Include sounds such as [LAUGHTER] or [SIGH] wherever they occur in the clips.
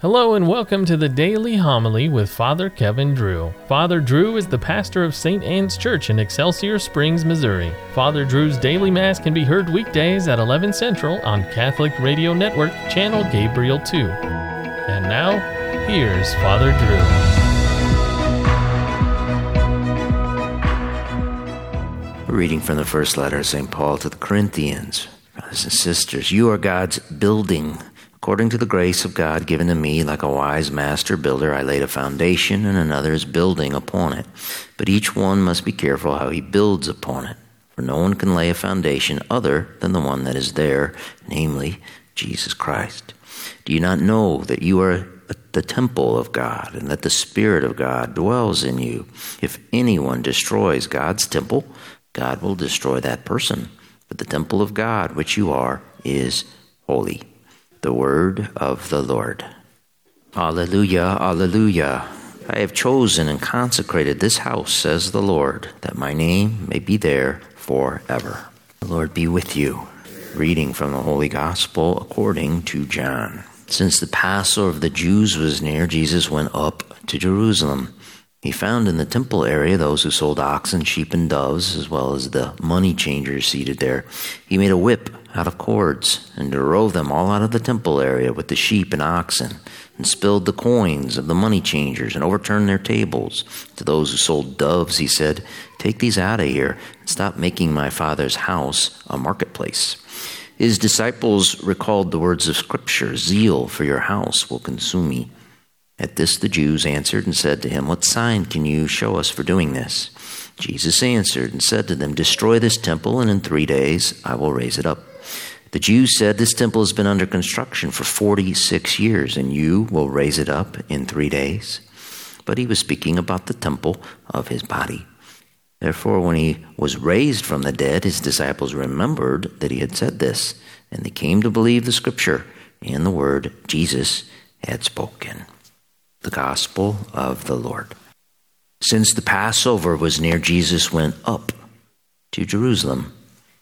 Hello and welcome to the Daily Homily with Father Kevin Drew. Father Drew is the pastor of St. Anne's Church in Excelsior Springs, Missouri. Father Drew's daily mass can be heard weekdays at 11 Central on Catholic Radio Network, channel Gabriel 2. And now, here's Father Drew. Reading from the first letter of St. Paul to the Corinthians. Brothers and sisters, you are God's building According to the grace of God given to me, like a wise master builder, I laid a foundation, and another is building upon it. But each one must be careful how he builds upon it. For no one can lay a foundation other than the one that is there, namely Jesus Christ. Do you not know that you are the temple of God, and that the Spirit of God dwells in you? If anyone destroys God's temple, God will destroy that person. But the temple of God, which you are, is holy. The word of the Lord. Alleluia, Alleluia. I have chosen and consecrated this house, says the Lord, that my name may be there forever. The Lord be with you. Reading from the Holy Gospel according to John. Since the Passover of the Jews was near, Jesus went up to Jerusalem. He found in the temple area those who sold oxen, sheep, and doves, as well as the money changers seated there. He made a whip out of cords and drove them all out of the temple area with the sheep and oxen, and spilled the coins of the money changers and overturned their tables. To those who sold doves, he said, Take these out of here and stop making my father's house a marketplace. His disciples recalled the words of Scripture Zeal for your house will consume me. At this, the Jews answered and said to him, What sign can you show us for doing this? Jesus answered and said to them, Destroy this temple, and in three days I will raise it up. The Jews said, This temple has been under construction for 46 years, and you will raise it up in three days. But he was speaking about the temple of his body. Therefore, when he was raised from the dead, his disciples remembered that he had said this, and they came to believe the scripture and the word Jesus had spoken the gospel of the Lord. Since the Passover was near, Jesus went up to Jerusalem.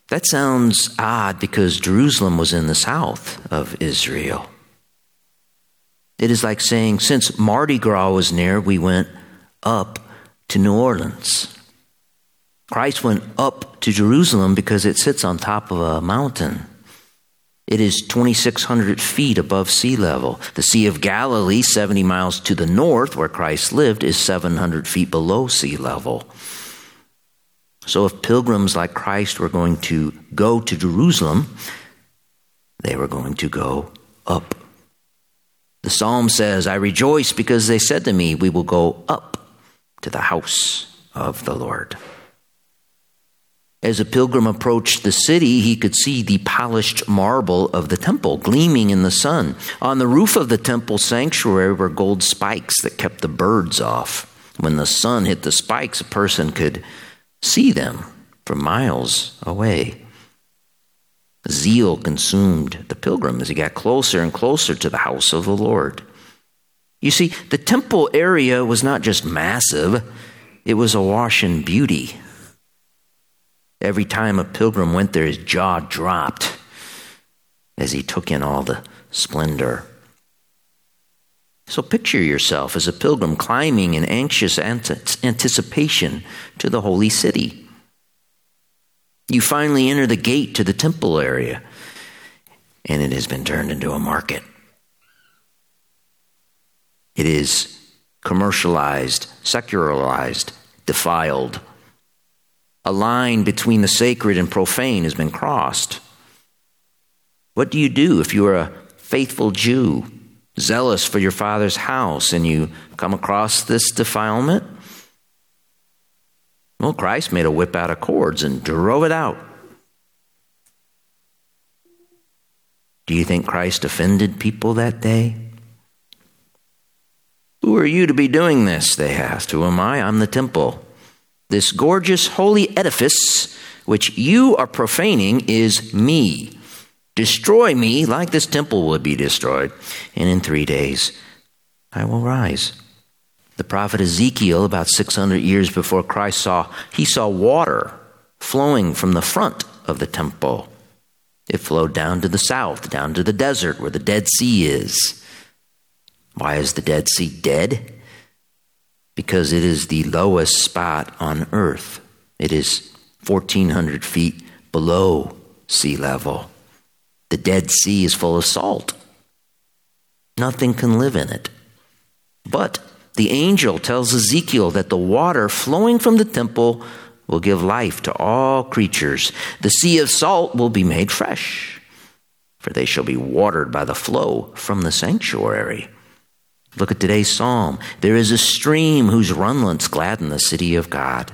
That sounds odd because Jerusalem was in the south of Israel. It is like saying, since Mardi Gras was near, we went up to New Orleans. Christ went up to Jerusalem because it sits on top of a mountain. It is 2,600 feet above sea level. The Sea of Galilee, 70 miles to the north, where Christ lived, is 700 feet below sea level. So, if pilgrims like Christ were going to go to Jerusalem, they were going to go up. The psalm says, I rejoice because they said to me, We will go up to the house of the Lord. As a pilgrim approached the city, he could see the polished marble of the temple gleaming in the sun. On the roof of the temple sanctuary were gold spikes that kept the birds off. When the sun hit the spikes, a person could see them from miles away. Zeal consumed the pilgrim as he got closer and closer to the house of the Lord. You see, the temple area was not just massive, it was awash in beauty. Every time a pilgrim went there, his jaw dropped as he took in all the splendor. So picture yourself as a pilgrim climbing in anxious anticipation to the holy city. You finally enter the gate to the temple area, and it has been turned into a market. It is commercialized, secularized, defiled a line between the sacred and profane has been crossed. What do you do if you are a faithful Jew, zealous for your father's house, and you come across this defilement? Well, Christ made a whip out of cords and drove it out. Do you think Christ offended people that day? Who are you to be doing this? They asked. Who am I? I'm the temple. This gorgeous holy edifice which you are profaning is me. Destroy me like this temple would be destroyed, and in three days I will rise. The prophet Ezekiel, about 600 years before Christ, saw he saw water flowing from the front of the temple. It flowed down to the south, down to the desert where the Dead Sea is. Why is the Dead Sea dead? Because it is the lowest spot on earth. It is 1,400 feet below sea level. The Dead Sea is full of salt. Nothing can live in it. But the angel tells Ezekiel that the water flowing from the temple will give life to all creatures. The sea of salt will be made fresh, for they shall be watered by the flow from the sanctuary. Look at today's psalm. There is a stream whose runlets gladden the city of God.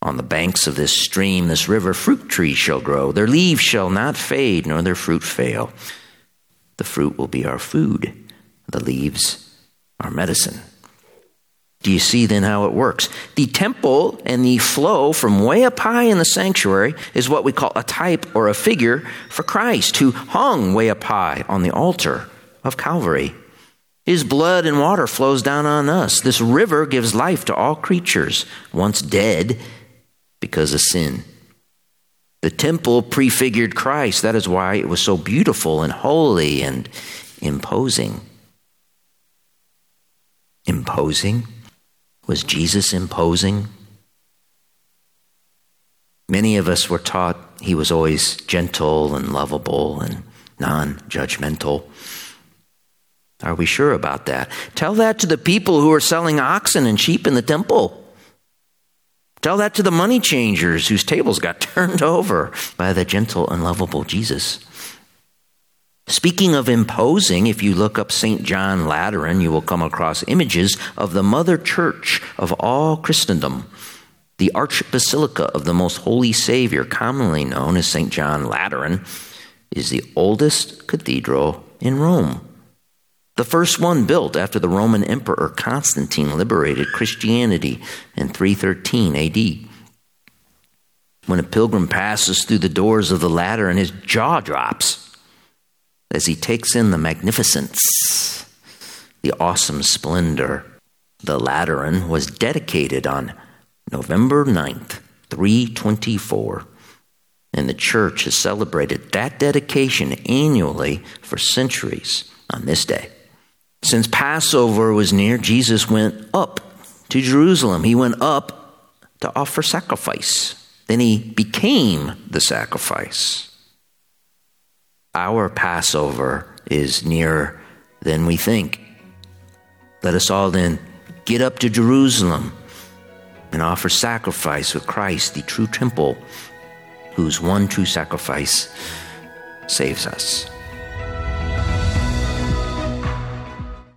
On the banks of this stream, this river, fruit trees shall grow. Their leaves shall not fade, nor their fruit fail. The fruit will be our food, the leaves our medicine. Do you see then how it works? The temple and the flow from way up high in the sanctuary is what we call a type or a figure for Christ, who hung way up high on the altar of Calvary. His blood and water flows down on us. This river gives life to all creatures, once dead because of sin. The temple prefigured Christ. That is why it was so beautiful and holy and imposing. Imposing? Was Jesus imposing? Many of us were taught he was always gentle and lovable and non judgmental. Are we sure about that? Tell that to the people who are selling oxen and sheep in the temple. Tell that to the money changers whose tables got [LAUGHS] turned over by the gentle and lovable Jesus. Speaking of imposing, if you look up St. John Lateran, you will come across images of the mother church of all Christendom, the Archbasilica of the Most Holy Savior, commonly known as St. John Lateran, is the oldest cathedral in Rome. The first one built after the Roman Emperor Constantine liberated Christianity in 313 AD. When a pilgrim passes through the doors of the Lateran, his jaw drops as he takes in the magnificence, the awesome splendor. The Lateran was dedicated on November 9th, 324, and the church has celebrated that dedication annually for centuries on this day. Since Passover was near, Jesus went up to Jerusalem. He went up to offer sacrifice. Then he became the sacrifice. Our Passover is nearer than we think. Let us all then get up to Jerusalem and offer sacrifice with Christ, the true temple, whose one true sacrifice saves us.